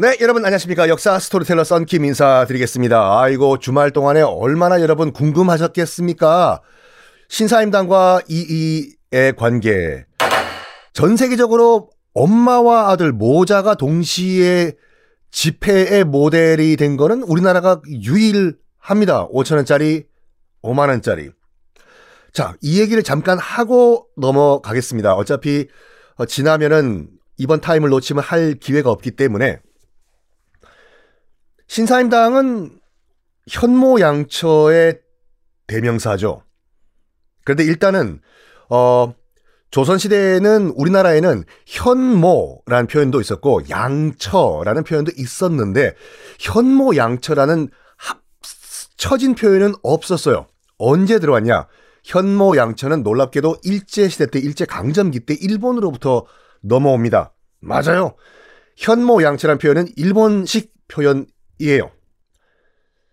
네, 여러분 안녕하십니까. 역사 스토리텔러 썬킴 인사드리겠습니다. 아이고, 주말 동안에 얼마나 여러분 궁금하셨겠습니까? 신사임당과 이이의 관계. 전 세계적으로 엄마와 아들 모자가 동시에 지폐의 모델이 된 거는 우리나라가 유일합니다. 5천원짜리, 5만원짜리. 자, 이 얘기를 잠깐 하고 넘어가겠습니다. 어차피 어, 지나면은 이번 타임을 놓치면 할 기회가 없기 때문에 신사임당은 현모 양처의 대명사죠. 그런데 일단은 어 조선시대에는 우리나라에는 현모라는 표현도 있었고 양처라는 표현도 있었는데 현모 양처라는 합쳐진 표현은 없었어요. 언제 들어왔냐? 현모 양처는 놀랍게도 일제시대 때 일제강점기 때 일본으로부터 넘어옵니다. 맞아요. 현모 양처라는 표현은 일본식 표현 이 에요.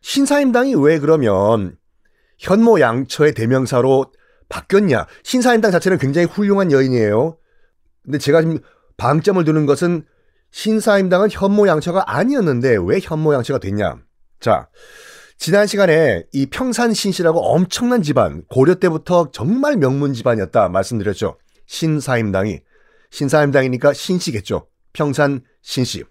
신사임당이 왜 그러면 현모 양처의 대명사로 바뀌었냐? 신사임당 자체는 굉장히 훌륭한 여인이에요. 근데 제가 지금 방점을 두는 것은 신사임당은 현모 양처가 아니었는데 왜 현모 양처가 됐냐? 자, 지난 시간에 이 평산 신씨라고 엄청난 집안, 고려 때부터 정말 명문 집안이었다 말씀드렸죠. 신사임당이. 신사임당이니까 신씨겠죠. 평산 신씨.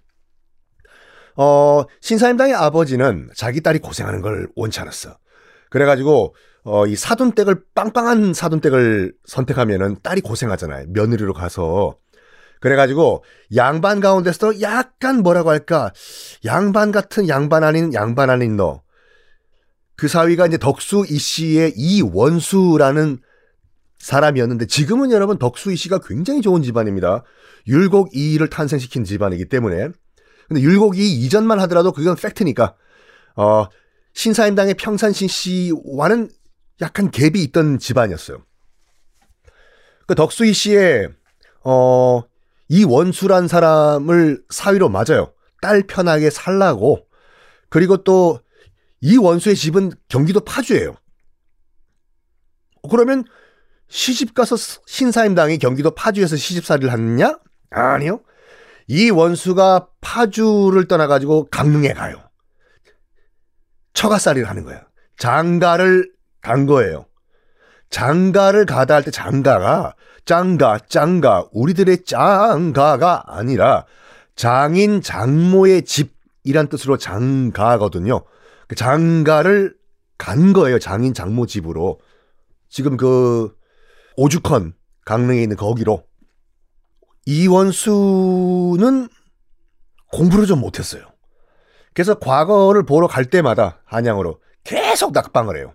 어, 신사임당의 아버지는 자기 딸이 고생하는 걸 원치 않았어. 그래가지고, 어, 이 사돈댁을, 빵빵한 사돈댁을 선택하면은 딸이 고생하잖아요. 며느리로 가서. 그래가지고, 양반 가운데서 약간 뭐라고 할까, 양반 같은 양반 아닌 양반 아닌 너. 그 사위가 이제 덕수 이 씨의 이원수라는 사람이었는데 지금은 여러분 덕수 이 씨가 굉장히 좋은 집안입니다. 율곡 이를 탄생시킨 집안이기 때문에 근데 율곡이 이전만 하더라도 그건 팩트니까 어 신사임당의 평산신 씨와는 약간 갭이 있던 집안이었어요. 그 덕수이 씨의 어 이 원수란 사람을 사위로 맞아요. 딸 편하게 살라고. 그리고 또 이 원수의 집은 경기도 파주예요. 그러면 시집 가서 신사임당이 경기도 파주에서 시집살이를 하느냐? 아니요. 이 원수가 파주를 떠나가지고 강릉에 가요. 처가살이를 하는 거야. 장가를 간 거예요. 장가를 가다 할 때 장가가 짱가 짱가 우리들의 짱가가 아니라 장인 장모의 집이란 뜻으로 장가거든요. 그 장가를 간 거예요. 장인 장모 집으로. 지금 그 오죽헌 강릉에 있는 거기로 이원수는 공부를 좀 못했어요. 그래서 과거를 보러 갈 때마다 한양으로 계속 낙방을 해요.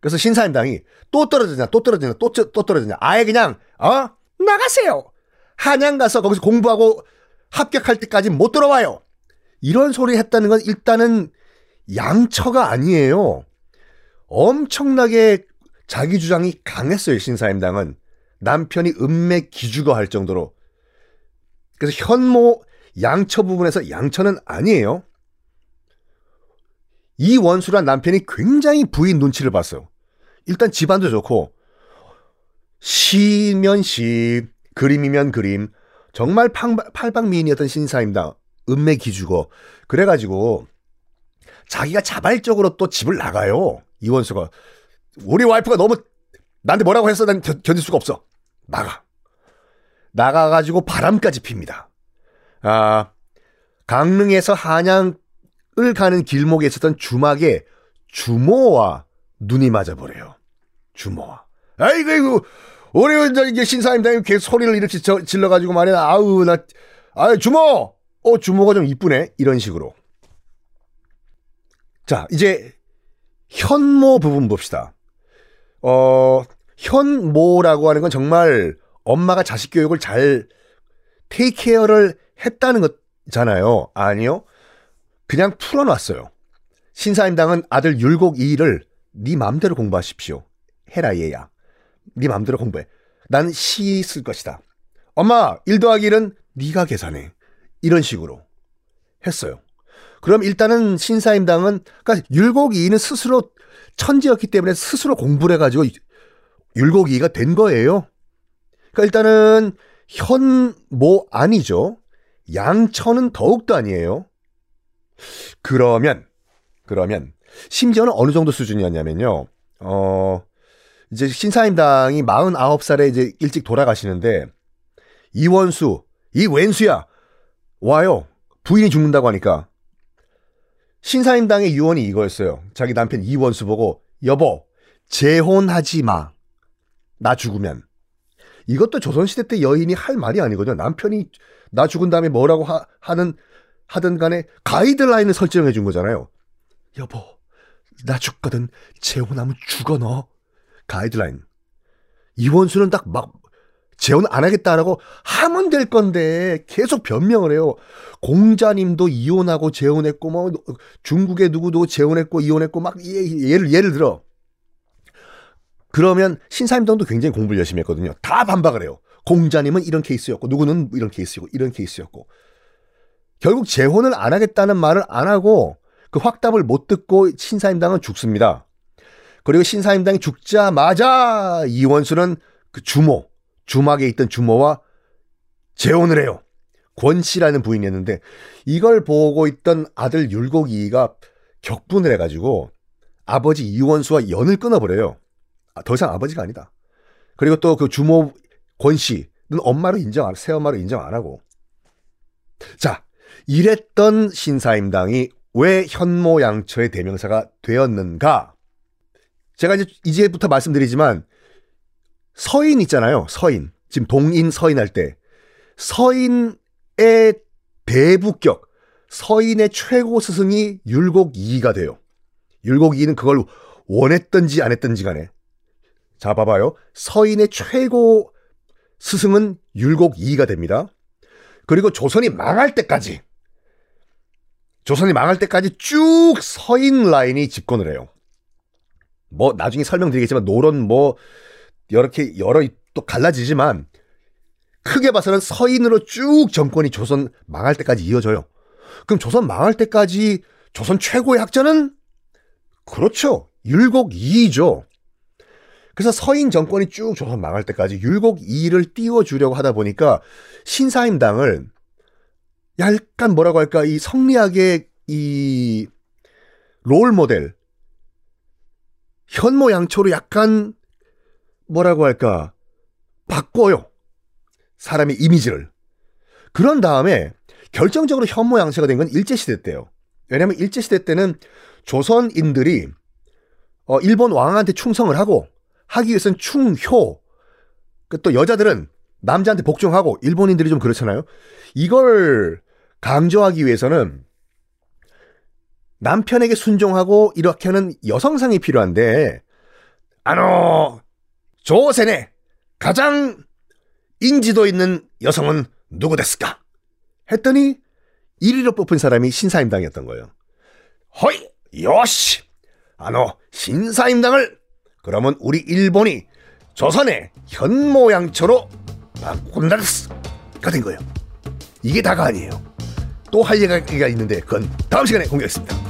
그래서 신사임당이 또 떨어지냐, 또 떨어지냐, 또, 또 떨어지냐. 아예 그냥, 어? 나가세요! 한양 가서 거기서 공부하고 합격할 때까지 못 들어와요! 이런 소리 했다는 건 일단은 양처가 아니에요. 엄청나게 자기 주장이 강했어요, 신사임당은. 남편이 음맥 기주거 할 정도로. 그래서 현모 양처 부분에서 양처는 아니에요. 이 원수란 남편이 굉장히 부인 눈치를 봤어요. 일단 집안도 좋고 시면 시, 그림이면 그림. 정말 팔방미인이었던 신사입니다. 음맥 기주거. 그래가지고 자기가 자발적으로 또 집을 나가요. 이원수가. 우리 와이프가 너무 나한테 뭐라고 했어? 난 견딜 수가 없어. 나가. 나가가지고 바람까지 핍니다. 아, 강릉에서 한양을 가는 길목에 있었던 주막에 주모와 눈이 맞아버려요. 주모와. 아이고, 이거, 우리 이제 신사임당이 계속 소리를 이렇게 질러가지고 말이야. 아우, 나, 아, 주모! 어, 주모가 좀 이쁘네. 이런 식으로. 자, 이제 현모 부분 봅시다. 어, 현모라고 하는 건 정말 엄마가 자식 교육을 잘 테이크케어를 했다는 거잖아요. 아니요. 그냥 풀어놨어요. 신사임당은 아들 율곡 이를 네 맘대로 공부하십시오. 해라 얘야. 네 맘대로 공부해. 난 시 쓸 것이다. 엄마 1 더하기 1은 네가 계산해. 이런 식으로 했어요. 그럼 일단은 신사임당은 그러니까 율곡 이는 스스로 천재였기 때문에 스스로 공부를 해가지고 율곡이가 된 거예요. 그러니까 일단은 현모 아니죠. 양처는 더욱도 아니에요. 그러면, 그러면, 심지어는 어느 정도 수준이었냐면요. 어, 이제 신사임당이 49살에 이제 일찍 돌아가시는데, 이원수, 이 웬수야! 와요! 부인이 죽는다고 하니까. 신사임당의 유언이 이거였어요. 자기 남편 이원수 보고, 여보, 재혼하지 마. 나 죽으면. 이것도 조선시대 때 여인이 할 말이 아니거든요. 남편이 나 죽은 다음에 뭐라고 하, 하는, 하든 간에 가이드라인을 설정해 준 거잖아요. 여보, 나 죽거든. 재혼하면 죽어, 너. 가이드라인. 이원수는 딱 막, 재혼 안 하겠다라고 하면 될 건데 계속 변명을 해요. 공자님도 이혼하고 재혼했고 뭐 중국의 누구도 재혼했고 이혼했고 막 예, 예를 예를 들어 그러면 신사임당도 굉장히 공부를 열심히 했거든요. 다 반박을 해요. 공자님은 이런 케이스였고 누구는 이런 케이스였고 이런 케이스였고 결국 재혼을 안 하겠다는 말을 안 하고 그 확답을 못 듣고 신사임당은 죽습니다. 그리고 신사임당이 죽자마자 이원수는 그 주모 주막에 있던 주모와 재혼을 해요. 권 씨라는 부인이었는데 이걸 보고 있던 아들 율곡이가 격분을 해가지고 아버지 이원수와 연을 끊어버려요. 아, 더 이상 아버지가 아니다. 그리고 또 그 주모 권 씨는 엄마로 인정 안, 새엄마로 인정 안 하고. 자, 이랬던 신사임당이 왜 현모양처의 대명사가 되었는가? 제가 이제 이제부터 말씀드리지만 서인 있잖아요. 서인. 지금 동인 서인 할 때. 서인의 대부격, 서인의 최고 스승이 율곡 이가 돼요. 율곡 이는 그걸 원했던지 안 했던지 간에. 자, 봐봐요. 서인의 최고 스승은 율곡이가 됩니다. 그리고 조선이 망할 때까지, 조선이 망할 때까지 쭉 서인 라인이 집권을 해요. 뭐, 나중에 설명드리겠지만, 노론 뭐, 이렇게 여러 또 갈라지지만 크게 봐서는 서인으로 쭉 정권이 조선 망할 때까지 이어져요. 그럼 조선 망할 때까지 조선 최고의 학자는 그렇죠. 율곡 2죠. 그래서 서인 정권이 쭉 조선 망할 때까지 율곡 2를 띄워주려고 하다 보니까 신사임당을 약간 뭐라고 할까 이 성리학의 이 롤 모델 현모양초로 약간 뭐라고 할까, 바꿔요. 사람의 이미지를. 그런 다음에 결정적으로 현모양처가 된 건 일제시대 때예요. 왜냐하면 일제시대 때는 조선인들이 어, 일본 왕한테 충성을 하고 하기 위해서는 충효. 그또 여자들은 남자한테 복종하고 일본인들이 좀 그렇잖아요. 이걸 강조하기 위해서는 남편에게 순종하고 이렇게 하는 여성상이 필요한데 아노 조선의 가장 인지도 있는 여성은 누구 됐을까? 했더니 1위로 뽑힌 사람이 신사임당이었던 거예요. 허이, 요시! 아노, 신사임당을 그러면 우리 일본이 조선의 현 모양처로 바꾼다 가 된 거예요. 이게 다가 아니에요. 또 할 얘기가 있는데 그건 다음 시간에 공개하겠습니다.